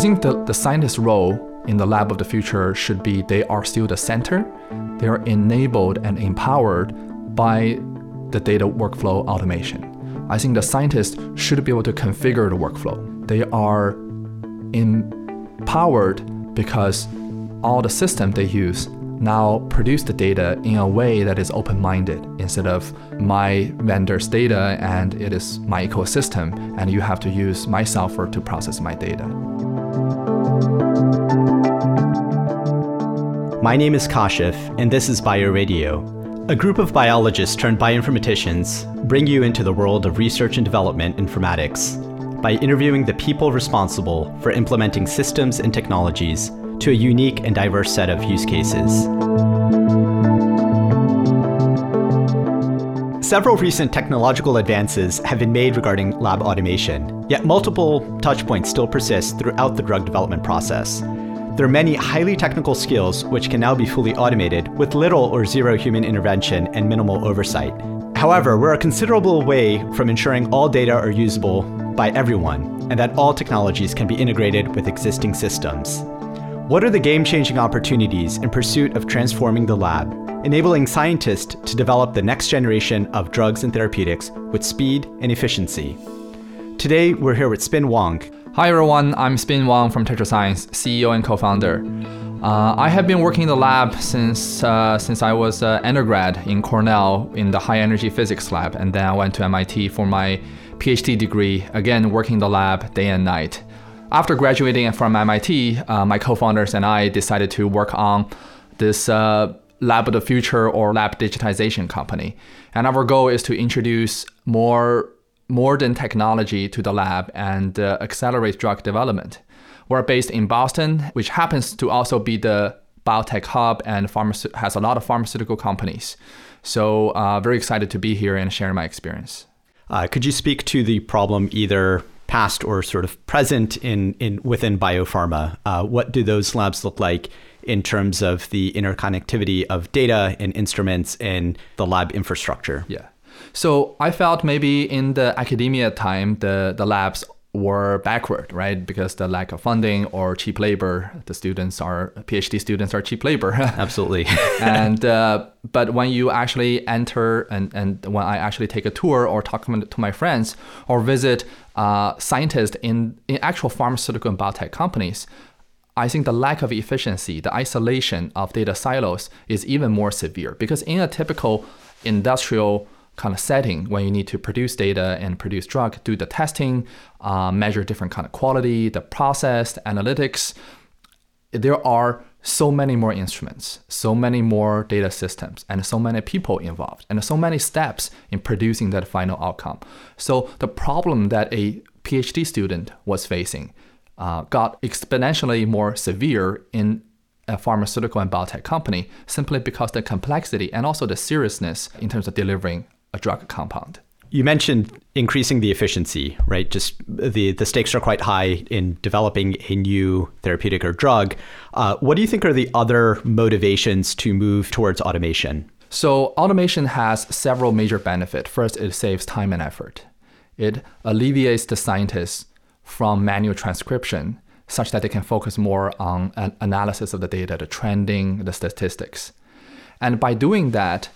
think the, the scientist's role in the lab of the future should be they are still the center. They are enabled and empowered by the data workflow automation. I think the scientists should be able to configure the workflow. They are empowered because all the system they use now produce the data in a way that is open-minded instead of my vendor's data and it is my ecosystem and you have to use my software to process my data. My name is Kashif, and this is BioRadio. A group of biologists turned bioinformaticians bring you into the world of research and development informatics by interviewing the people responsible for implementing systems and technologies to a unique and diverse set of use cases. Several recent technological advances have been made regarding lab automation, yet multiple touchpoints still persist throughout the drug development process. There are many highly technical skills which can now be fully automated with little or zero human intervention and minimal oversight. However, we're a considerable way from ensuring all data are usable by everyone and that all technologies can be integrated with existing systems. What are the game changing opportunities in pursuit of transforming the lab, enabling scientists to develop the next generation of drugs and therapeutics with speed and efficiency? Today, we're here with Spin Wang, Hi everyone, I'm Spin Wang from TetraScience, CEO and co-founder. Uh, I have been working in the lab since uh, since I was uh, undergrad in Cornell in the high energy physics lab, and then I went to MIT for my PhD degree. Again, working in the lab day and night. After graduating from MIT, uh, my co-founders and I decided to work on this uh, lab of the future or lab digitization company, and our goal is to introduce more modern technology to the lab and uh, accelerate drug development. We're based in Boston, which happens to also be the biotech hub and pharmace- has a lot of pharmaceutical companies. So, uh, very excited to be here and share my experience. Uh, could you speak to the problem either past or sort of present in, in within biopharma? Uh, what do those labs look like in terms of the interconnectivity of data and instruments and the lab infrastructure? Yeah. So I felt maybe in the academia time, the, the labs were backward, right? Because the lack of funding or cheap labor, the students are PhD students are cheap labor. Absolutely. and uh, but when you actually enter and and when I actually take a tour or talk to my friends or visit uh, scientists in in actual pharmaceutical and biotech companies. I think the lack of efficiency, the isolation of data silos is even more severe because in a typical industrial kind of setting when you need to produce data and produce drug, do the testing, uh, measure different kind of quality, the process, the analytics. There are so many more instruments, so many more data systems, and so many people involved, and so many steps in producing that final outcome. So the problem that a PhD student was facing uh, got exponentially more severe in a pharmaceutical and biotech company simply because the complexity and also the seriousness in terms of delivering a drug compound. You mentioned increasing the efficiency, right? Just the, the stakes are quite high in developing a new therapeutic or drug. Uh, what do you think are the other motivations to move towards automation? So, automation has several major benefits. First, it saves time and effort. It alleviates the scientists from manual transcription such that they can focus more on an analysis of the data, the trending, the statistics. And by doing that,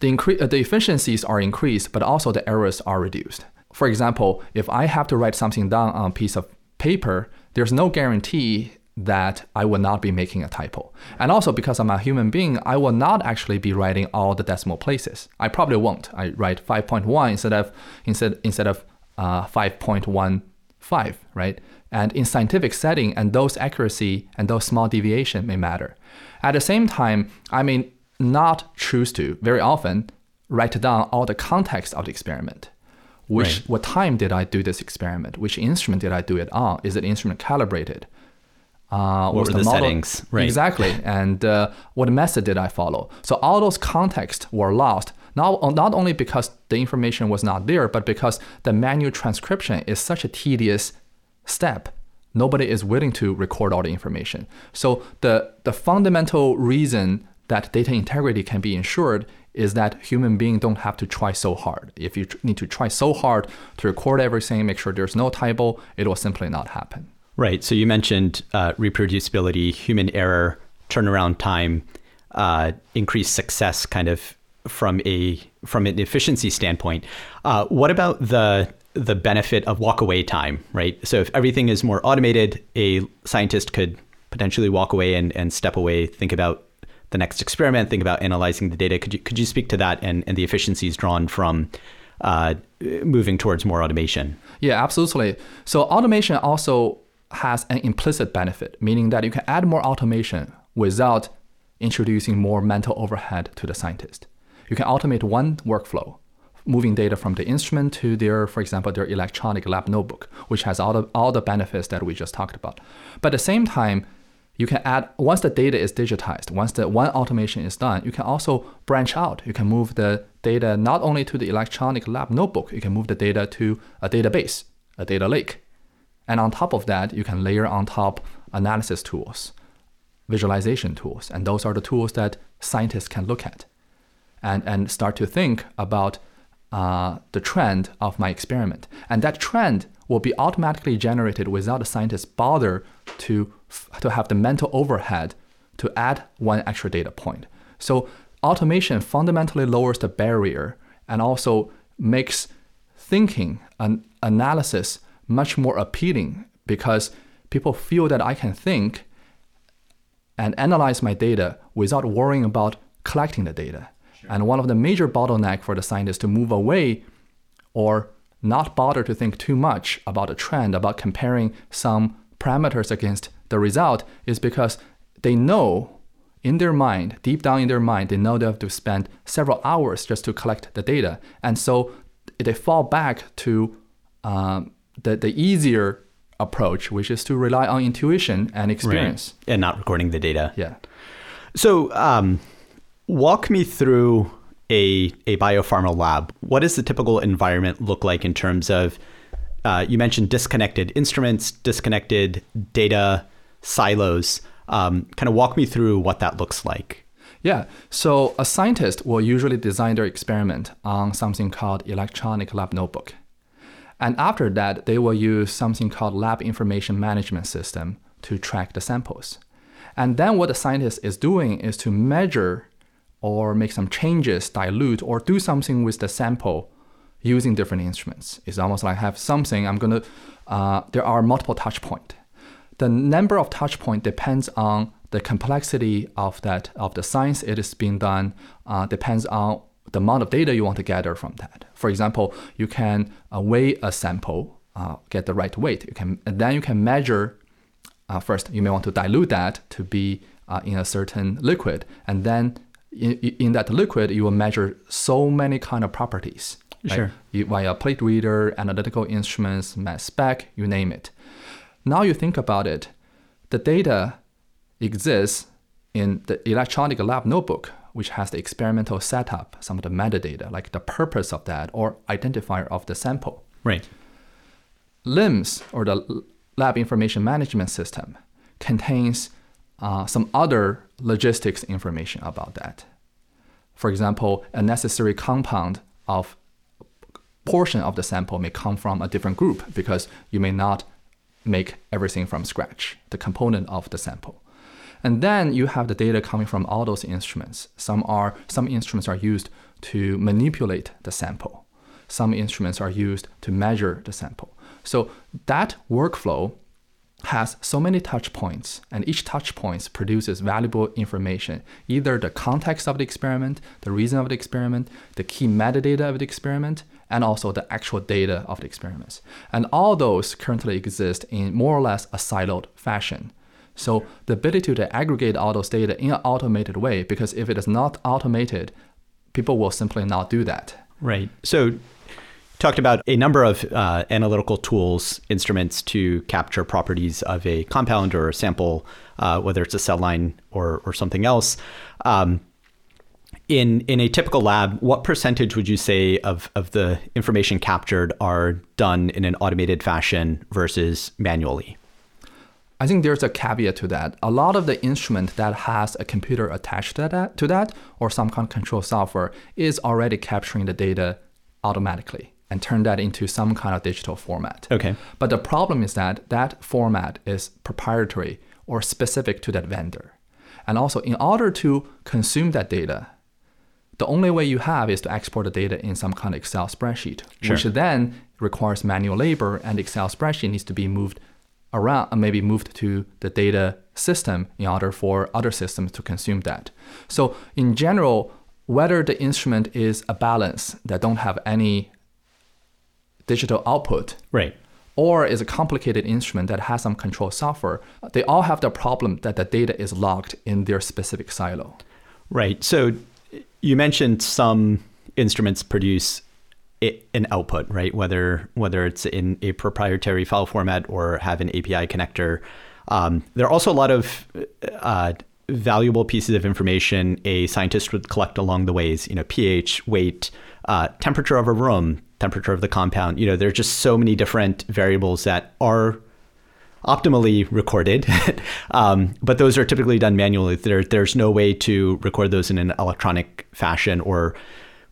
the, incre- uh, the efficiencies are increased, but also the errors are reduced. For example, if I have to write something down on a piece of paper, there's no guarantee that I will not be making a typo. And also because I'm a human being, I will not actually be writing all the decimal places. I probably won't. I write 5.1 instead of instead instead of uh, 5.15, right? And in scientific setting, and those accuracy and those small deviation may matter. At the same time, I mean, not choose to very often write down all the context of the experiment. Which right. what time did I do this experiment? Which instrument did I do it on? Is it instrument calibrated? Uh, what were the, the settings? Right. Exactly. and uh, what method did I follow? So all those contexts were lost. Not, not only because the information was not there, but because the manual transcription is such a tedious step. Nobody is willing to record all the information. So the, the fundamental reason that data integrity can be ensured is that human beings don't have to try so hard. If you need to try so hard to record everything, make sure there's no typo, it will simply not happen. Right. So you mentioned uh, reproducibility, human error, turnaround time, uh, increased success, kind of from a from an efficiency standpoint. Uh, what about the the benefit of walk away time? Right. So if everything is more automated, a scientist could potentially walk away and, and step away, think about the next experiment, think about analyzing the data. Could you could you speak to that and, and the efficiencies drawn from uh, moving towards more automation? Yeah, absolutely. So automation also has an implicit benefit, meaning that you can add more automation without introducing more mental overhead to the scientist. You can automate one workflow, moving data from the instrument to their, for example, their electronic lab notebook, which has all the, all the benefits that we just talked about. But at the same time, you can add once the data is digitized once the one automation is done you can also branch out. You can move the data not only to the electronic lab notebook you can move the data to a database a data lake. And on top of that you can layer on top analysis tools visualization tools and those are the tools that scientists can look at and, and start to think about uh, the trend of my experiment. And that trend will be automatically generated without the scientist bother to to have the mental overhead to add one extra data point. So automation fundamentally lowers the barrier and also makes thinking and analysis much more appealing because people feel that I can think and analyze my data without worrying about collecting the data. Sure. And one of the major bottleneck for the scientists to move away or not bother to think too much about a trend, about comparing some parameters against the result is because they know in their mind, deep down in their mind, they know they have to spend several hours just to collect the data. And so they fall back to um, the, the easier approach, which is to rely on intuition and experience. Right. And not recording the data. Yeah. So, um, walk me through a, a biopharma lab. What does the typical environment look like in terms of, uh, you mentioned disconnected instruments, disconnected data, silos. Um, kind of walk me through what that looks like. Yeah, so a scientist will usually design their experiment on something called electronic lab notebook. And after that, they will use something called lab information management system to track the samples. And then what the scientist is doing is to measure or make some changes, dilute, or do something with the sample using different instruments. It's almost like I have something, I'm gonna, uh, there are multiple touch points the number of touch point depends on the complexity of that of the science it is being done uh, depends on the amount of data you want to gather from that. For example, you can uh, weigh a sample, uh, get the right weight. You can then you can measure. Uh, first, you may want to dilute that to be uh, in a certain liquid, and then in, in that liquid you will measure so many kind of properties. Sure. Right? Via plate reader, analytical instruments, mass spec, you name it. Now you think about it, the data exists in the electronic lab notebook, which has the experimental setup, some of the metadata, like the purpose of that or identifier of the sample. Right. LIMS, or the Lab Information Management System, contains uh, some other logistics information about that. For example, a necessary compound of portion of the sample may come from a different group because you may not make everything from scratch, the component of the sample. And then you have the data coming from all those instruments. Some are some instruments are used to manipulate the sample. Some instruments are used to measure the sample. So that workflow has so many touch points, and each touch point produces valuable information, either the context of the experiment, the reason of the experiment, the key metadata of the experiment, and also the actual data of the experiments. And all those currently exist in more or less a siloed fashion. So the ability to aggregate all those data in an automated way, because if it is not automated, people will simply not do that. Right. So talked about a number of uh, analytical tools, instruments to capture properties of a compound or a sample, uh, whether it's a cell line or, or something else. Um, in in a typical lab, what percentage would you say of, of the information captured are done in an automated fashion versus manually? I think there's a caveat to that. A lot of the instrument that has a computer attached to that, to that or some kind of control software is already capturing the data automatically and turn that into some kind of digital format. Okay. But the problem is that that format is proprietary or specific to that vendor. And also, in order to consume that data, the only way you have is to export the data in some kind of Excel spreadsheet, Sure. which then requires manual labor, and Excel spreadsheet needs to be moved around, uh, maybe moved to the data system in order for other systems to consume that. So, in general, whether the instrument is a balance that don't have any digital output Right. or is a complicated instrument that has some control software, they all have the problem that the data is locked in their specific silo. Right. So you mentioned some instruments produce i- an output, right? Whether whether it's in a proprietary file format or have an API connector. Um, there are also a lot of uh, valuable pieces of information a scientist would collect along the ways. You know, pH, weight, uh, temperature of a room, temperature of the compound. You know, there are just so many different variables that are optimally recorded, um, but those are typically done manually. There, there's no way to record those in an electronic fashion, or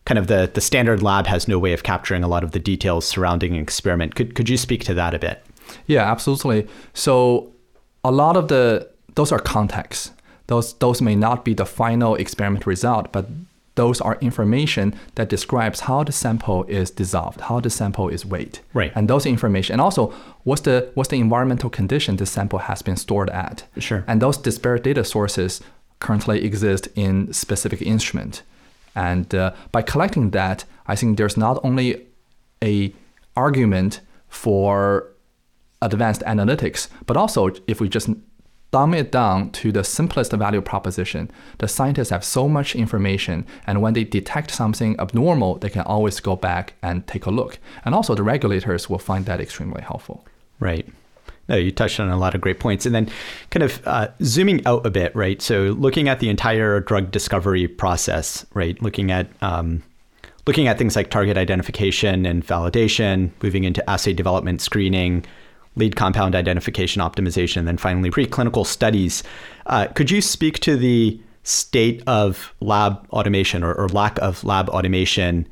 kind of the the standard lab has no way of capturing a lot of the details surrounding an experiment. Could could you speak to that a bit? Yeah, absolutely. So a lot of the those are contexts. Those those may not be the final experiment result, but those are information that describes how the sample is dissolved, how the sample is weighed. Right. And those information and also what's the what's the environmental condition the sample has been stored at. Sure. And those disparate data sources currently exist in specific instrument. And uh, by collecting that, I think there's not only a argument for advanced analytics, but also if we just dumb it down to the simplest value proposition, the scientists have so much information, and when they detect something abnormal, they can always go back and take a look. And also, the regulators will find that extremely helpful. Right. No, you touched on a lot of great points. And then kind of uh, zooming out a bit, right? So looking at the entire drug discovery process, right? Looking at um, looking at things like target identification and validation, moving into assay development, screening, lead compound identification, optimization, and then finally preclinical studies. Uh, could you speak to the state of lab automation or, or lack of lab automation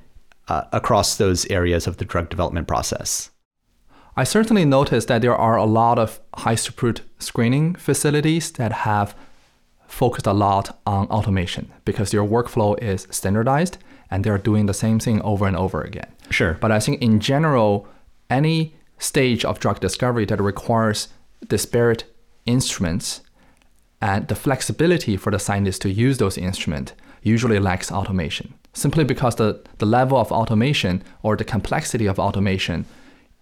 uh, across those areas of the drug development process? I certainly noticed that there are a lot of high throughput screening facilities that have focused a lot on automation because their workflow is standardized and they're doing the same thing over and over again. Sure. But I think in general, any stage of drug discovery that requires disparate instruments and the flexibility for the scientists to use those instruments usually lacks automation. Simply because the, the level of automation or the complexity of automation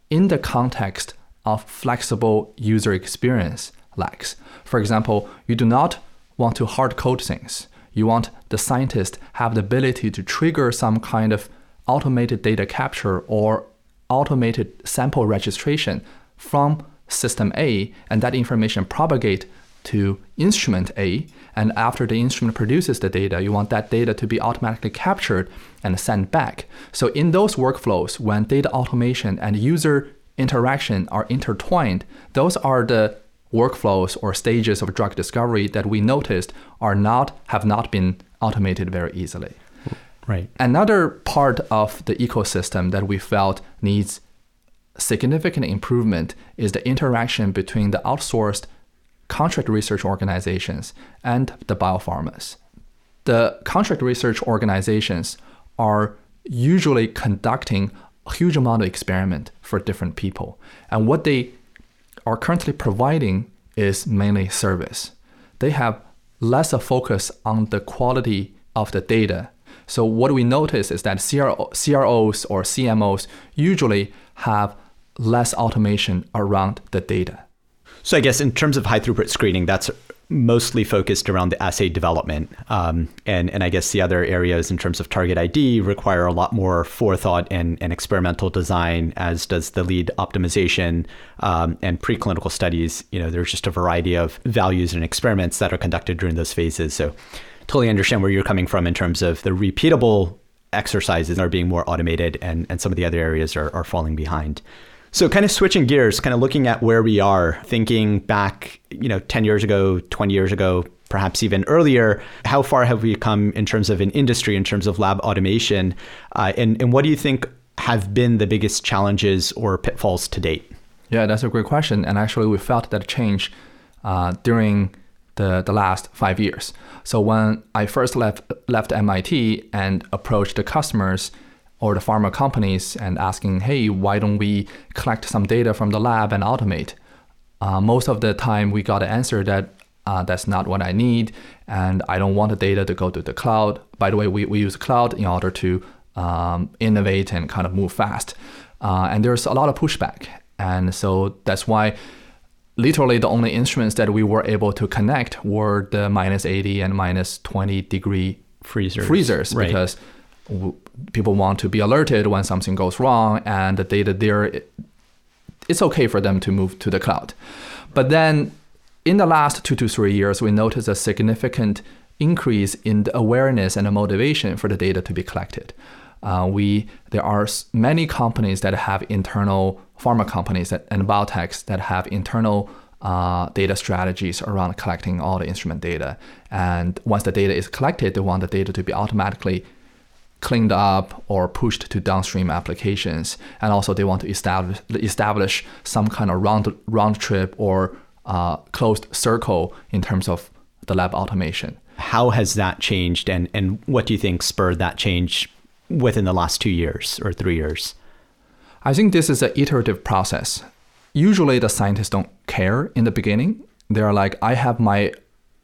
in the context of flexible user experience lacks. For example, you do not want to hard code things. You want the scientist have the ability to trigger some kind of automated data capture or automated sample registration from system A and that information propagate to instrument A. And after the instrument produces the data you want that data to be automatically captured and sent back. So in those workflows when data automation and user interaction are intertwined those are the workflows or stages of drug discovery that we noticed are not have not been automated very easily Right. Another part of the ecosystem that we felt needs significant improvement is the interaction between the outsourced contract research organizations and the biopharmas. The contract research organizations are usually conducting a huge amount of experiment for different people. And what they are currently providing is mainly service. They have less a focus on the quality of the data so what we notice is that CRO, CROs or CMOs usually have less automation around the data. So I guess in terms of high throughput screening, that's mostly focused around the assay development, um, and and I guess the other areas in terms of target ID require a lot more forethought and, and experimental design, as does the lead optimization um, and preclinical studies. You know, there's just a variety of values and experiments that are conducted during those phases. So totally understand where you're coming from in terms of the repeatable exercises are being more automated and, and some of the other areas are, are falling behind. So kind of switching gears, kind of looking at where we are, thinking back, you know, 10 years ago, 20 years ago, perhaps even earlier, how far have we come in terms of an industry, in terms of lab automation? Uh, and, and what do you think have been the biggest challenges or pitfalls to date? Yeah, that's a great question. And actually, we felt that change uh, during the, the last five years. So when I first left left MIT and approached the customers or the pharma companies and asking, hey, why don't we collect some data from the lab and automate? Uh, most of the time, we got an answer that uh, that's not what I need, and I don't want the data to go to the cloud. By the way, we, we use cloud in order to um, innovate and kind of move fast. Uh, and there's a lot of pushback. And so that's why literally the only instruments that we were able to connect were the minus 80 and minus 20 degree freezers, freezers right. because w- people want to be alerted when something goes wrong and the data there it, it's okay for them to move to the cloud. But then in the last two to three years we noticed a significant increase in the awareness and the motivation for the data to be collected uh, we there are many companies that have internal pharma companies that, and biotechs that have internal uh, data strategies around collecting all the instrument data. And once the data is collected, they want the data to be automatically cleaned up or pushed to downstream applications. And also, they want to establish establish some kind of round round trip or uh, closed circle in terms of the lab automation. How has that changed, and and what do you think spurred that change within the last two years or three years? I think this is an iterative process. Usually, the scientists don't care in the beginning. They're like, I have my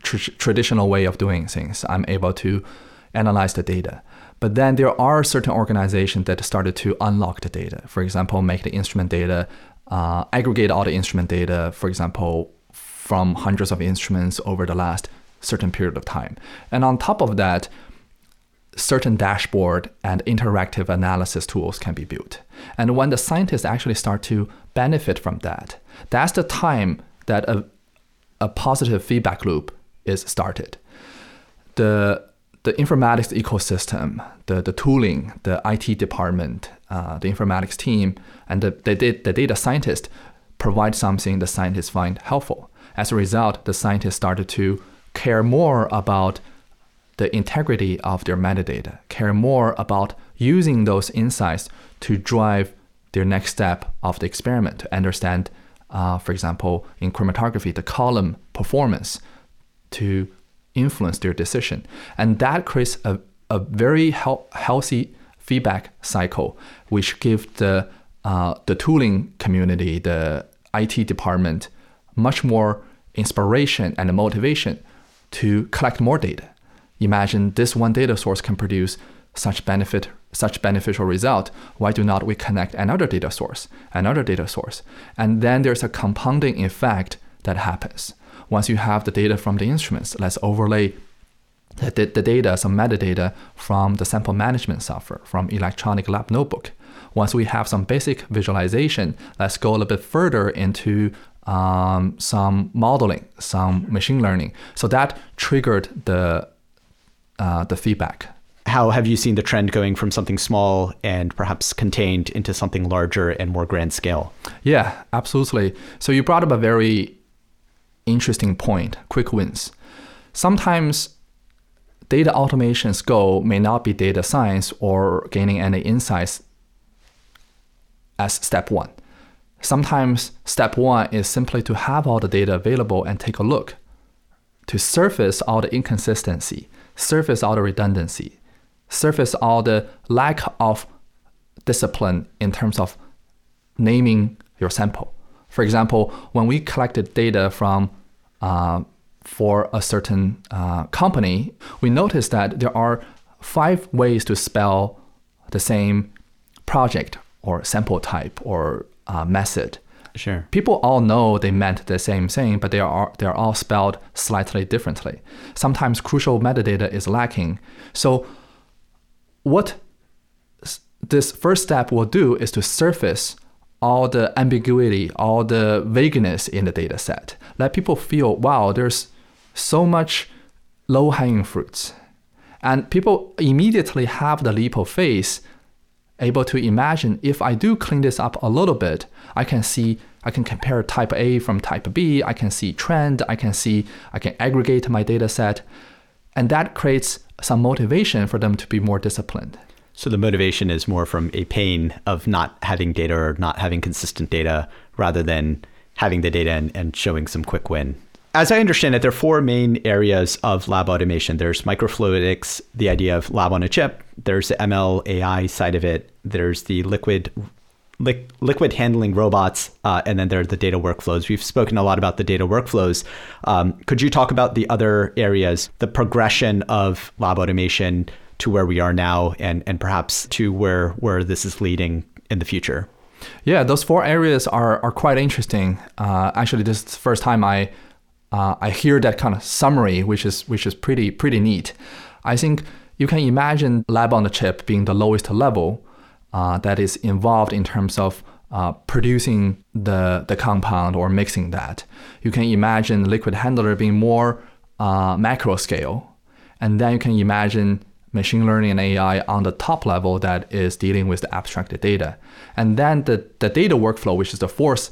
tr- traditional way of doing things. I'm able to analyze the data. But then there are certain organizations that started to unlock the data. For example, make the instrument data, uh, aggregate all the instrument data, for example, from hundreds of instruments over the last certain period of time. And on top of that, certain dashboard and interactive analysis tools can be built. And when the scientists actually start to benefit from that, that's the time that a, a positive feedback loop is started. The, the informatics ecosystem, the, the tooling, the IT department, uh, the informatics team, and the, the, the data scientist provide something the scientists find helpful. As a result, the scientists started to care more about the integrity of their metadata, care more about using those insights to drive their next step of the experiment to understand, uh, for example, in chromatography, the column performance to influence their decision. And that creates a, a very he- healthy feedback cycle, which gives the, uh, the tooling community, the IT department, much more inspiration and motivation to collect more data Imagine this one data source can produce such benefit, such beneficial result. Why do not we connect another data source, another data source? And then there's a compounding effect that happens. Once you have the data from the instruments, let's overlay the, the data, some metadata from the sample management software, from electronic lab notebook. Once we have some basic visualization, let's go a little bit further into um, some modeling, some machine learning. So that triggered the uh, the feedback. How have you seen the trend going from something small and perhaps contained into something larger and more grand scale? Yeah, absolutely. So you brought up a very interesting point quick wins. Sometimes data automation's goal may not be data science or gaining any insights as step one. Sometimes step one is simply to have all the data available and take a look, to surface all the inconsistency, surface all the redundancy, surface all the lack of discipline in terms of naming your sample. For example, when we collected data from uh, for a certain uh, company, we noticed that there are five ways to spell the same project or sample type or uh, method. Sure. People all know they meant the same thing, but they are they're all spelled slightly differently. Sometimes crucial metadata is lacking. So what this first step will do is to surface all the ambiguity, all the vagueness in the data set. Let people feel, wow, there's so much low hanging fruits. And people immediately have the leap of faith able to imagine if I do clean this up a little bit, I can see, I can compare type A from type B, I can see trend, I can see, I can aggregate my data set. And that creates some motivation for them to be more disciplined. So the motivation is more from a pain of not having data or not having consistent data rather than having the data and, and showing some quick win. As I understand it, there are four main areas of lab automation. There's microfluidics, the idea of lab on a chip. There's the ML AI side of it. There's the liquid li- liquid handling robots, uh, and then there are the data workflows. We've spoken a lot about the data workflows. Um, could you talk about the other areas, the progression of lab automation to where we are now, and and perhaps to where where this is leading in the future? Yeah, those four areas are are quite interesting. Uh, actually, this is the first time I uh, I hear that kind of summary, which is which is pretty pretty neat. I think you can imagine lab on the chip being the lowest level uh, that is involved in terms of uh, producing the the compound or mixing that. You can imagine liquid handler being more uh, macro scale, and then you can imagine machine learning and AI on the top level that is dealing with the abstracted data. And then the, the data workflow, which is the fourth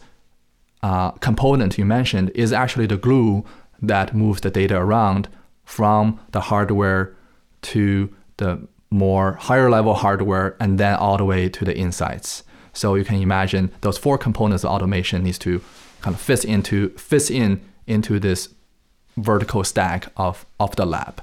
uh, component you mentioned, is actually the glue that moves the data around from the hardware to the more higher level hardware and then all the way to the insights. So you can imagine those four components of automation needs to kind of fit into fits in into this vertical stack of, of the lab.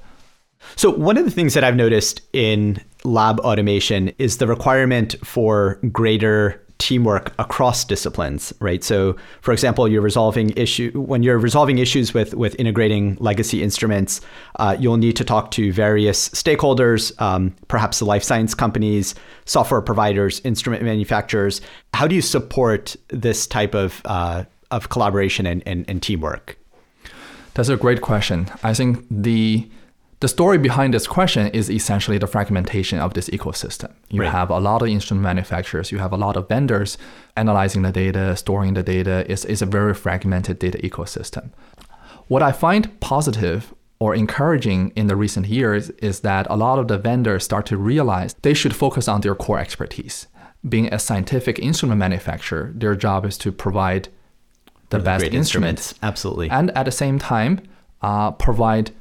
So, one of the things that I've noticed in lab automation is the requirement for greater teamwork across disciplines, right? So, for example, you're resolving issue when you're resolving issues with with integrating legacy instruments, uh, you'll need to talk to various stakeholders, um, perhaps the life science companies, software providers, instrument manufacturers. How do you support this type of uh, of collaboration and, and, and teamwork? That's a great question. I think the the story behind this question is essentially the fragmentation of this ecosystem. You right. have a lot of instrument manufacturers, you have a lot of vendors analyzing the data, storing the data. It's, it's a very fragmented data ecosystem. What I find positive or encouraging in the recent years is that a lot of the vendors start to realize they should focus on their core expertise. Being a scientific instrument manufacturer, their job is to provide the best instruments. instruments. Absolutely. And at the same time, uh, provide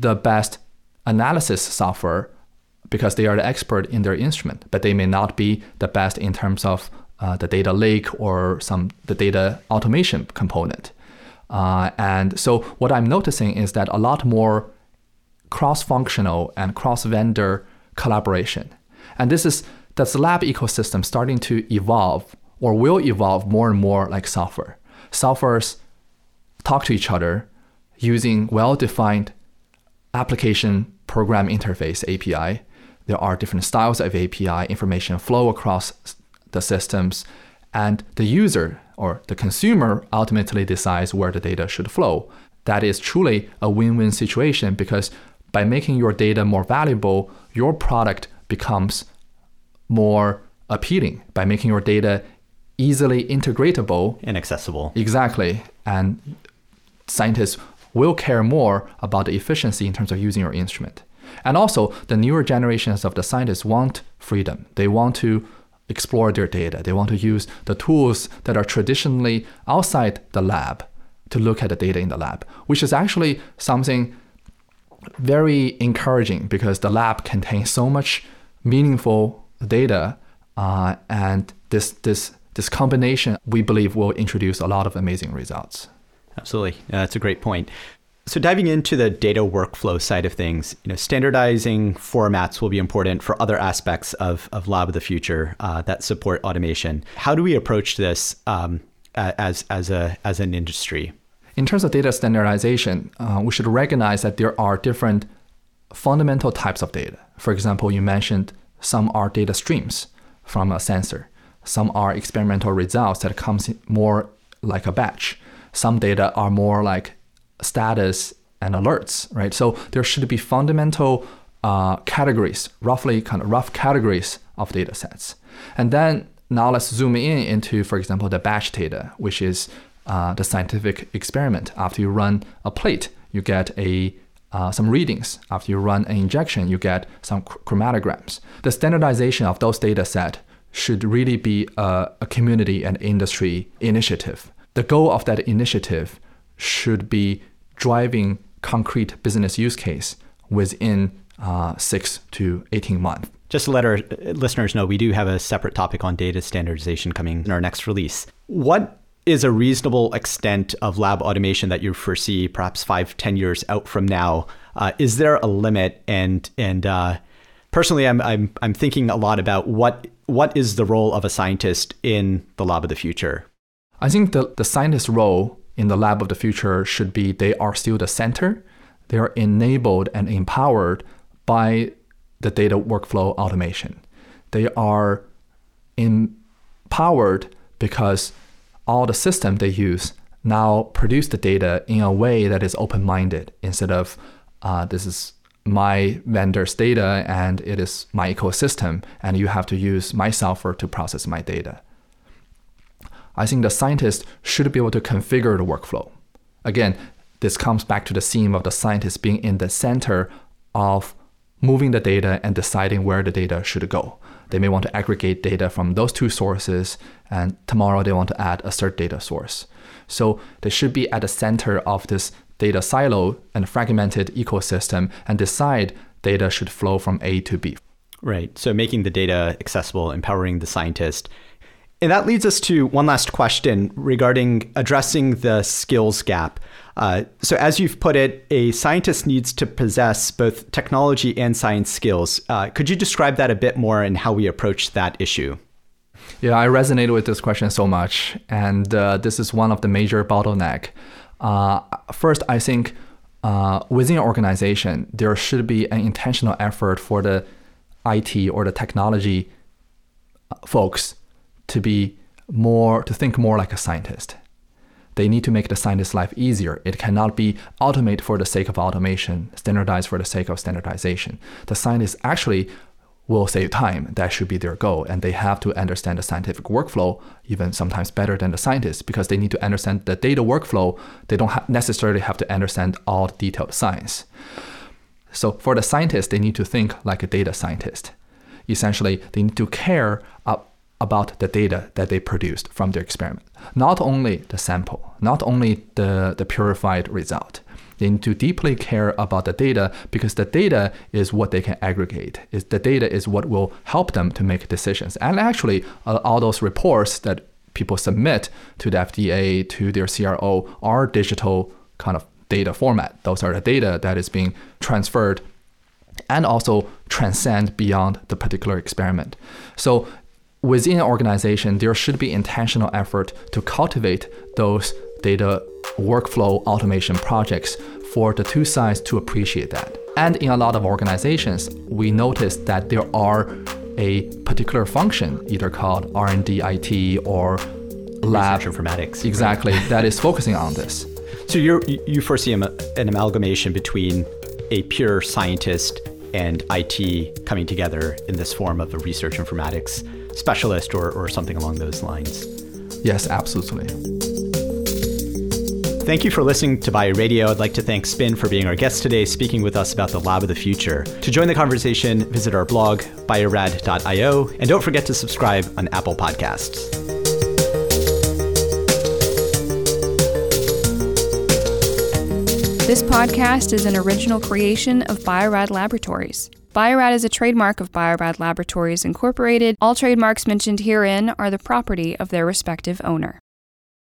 the best analysis software because they are the expert in their instrument, but they may not be the best in terms of uh, the data lake or some the data automation component. Uh, and so what I'm noticing is that a lot more cross-functional and cross-vendor collaboration, and this is the lab ecosystem starting to evolve or will evolve more and more like software. Softwares talk to each other using well-defined application program interface API. There are different styles of API, information flow across the systems, and the user or the consumer ultimately decides where the data should flow. That is truly a win win situation because by making your data more valuable, your product becomes more appealing. By making your data easily integratable and accessible. Exactly. And scientists will care more about the efficiency in terms of using your instrument. And also, the newer generations of the scientists want freedom. They want to explore their data. They want to use the tools that are traditionally outside the lab to look at the data in the lab, which is actually something very encouraging because the lab contains so much meaningful data, uh, and this this this combination we believe will introduce a lot of amazing results. Absolutely. Uh, that's a great point. So diving into the data workflow side of things, you know, standardizing formats will be important for other aspects of, of Lab of the Future uh, that support automation. How do we approach this um, as, as, a, as an industry? In terms of data standardization, uh, we should recognize that there are different fundamental types of data. For example, you mentioned some are data streams from a sensor. Some are experimental results that comes more like a batch some data are more like status and alerts, right? So there should be fundamental uh, categories, roughly kind of rough categories of data sets. And then now let's zoom in into, for example, the batch data, which is uh, the scientific experiment. After you run a plate, you get a uh, some readings. After you run an injection, you get some chromatograms. The standardization of those data set should really be a, a community and industry initiative the goal of that initiative should be driving concrete business use case within uh, six to 18 months. Just to let our listeners know, we do have a separate topic on data standardization coming in our next release. What is a reasonable extent of lab automation that you foresee perhaps five, ten years out from now? Uh, is there a limit? And and uh, personally, I'm, I'm I'm thinking a lot about what what is the role of a scientist in the lab of the future. I think the the scientist's role in the lab of the future should be they are still the center. They are enabled and empowered by the data workflow automation. They are empowered because all the system they use now produce the data in a way that is open-minded instead of uh, this is my vendor's data and it is my ecosystem and you have to use my software to process my data. I think the scientist should be able to configure the workflow. Again, this comes back to the theme of the scientist being in the center of moving the data and deciding where the data should go. They may want to aggregate data from those two sources, and tomorrow they want to add a third data source. So they should be at the center of this data silo and fragmented ecosystem and decide data should flow from A to B. Right. So making the data accessible, empowering the scientist. And that leads us to one last question regarding addressing the skills gap. Uh, so, as you've put it, a scientist needs to possess both technology and science skills. Uh, could you describe that a bit more and how we approach that issue? Yeah, I resonated with this question so much, and uh, this is one of the major bottleneck. Uh, first, I think uh, within an organization, there should be an intentional effort for the IT or the technology uh, folks to be more to think more like a scientist they need to make the scientist's life easier. It cannot be automate for the sake of automation, standardize for the sake of standardization. The scientist actually will save time. That should be their goal. And they have to understand the scientific workflow, even sometimes better than the scientists, because they need to understand the data workflow. They don't ha- necessarily have to understand all the detailed science. So for the scientist, they need to think like a data scientist. Essentially, they need to care about the data that they produced from their experiment. Not only the sample, not only the, the purified result. They need to deeply care about the data because the data is what they can aggregate. Is the data is what will help them to make decisions. And actually, uh, all those reports that people submit to the FDA, to their CRO, are digital kind of data format. Those are the data that is being transferred and also transcend beyond the particular experiment. So within an organization, there should be intentional effort to cultivate those data workflow automation projects for the two sides to appreciate that. And in a lot of organizations, we notice that there are a particular function, either called R&D IT or lab Research informatics. Exactly, right? that is focusing on this. So you you foresee an amalgamation between a pure scientist and IT coming together in this form of a research informatics specialist or, or something along those lines. Yes, absolutely. Thank you for listening to Bio Radio. I'd like to thank Spin for being our guest today, speaking with us about the lab of the future. To join the conversation, visit our blog, biorad.io, and don't forget to subscribe on Apple Podcasts. This podcast is an original creation of Biorad Laboratories. Biorad is a trademark of Biorad Laboratories Incorporated. All trademarks mentioned herein are the property of their respective owner.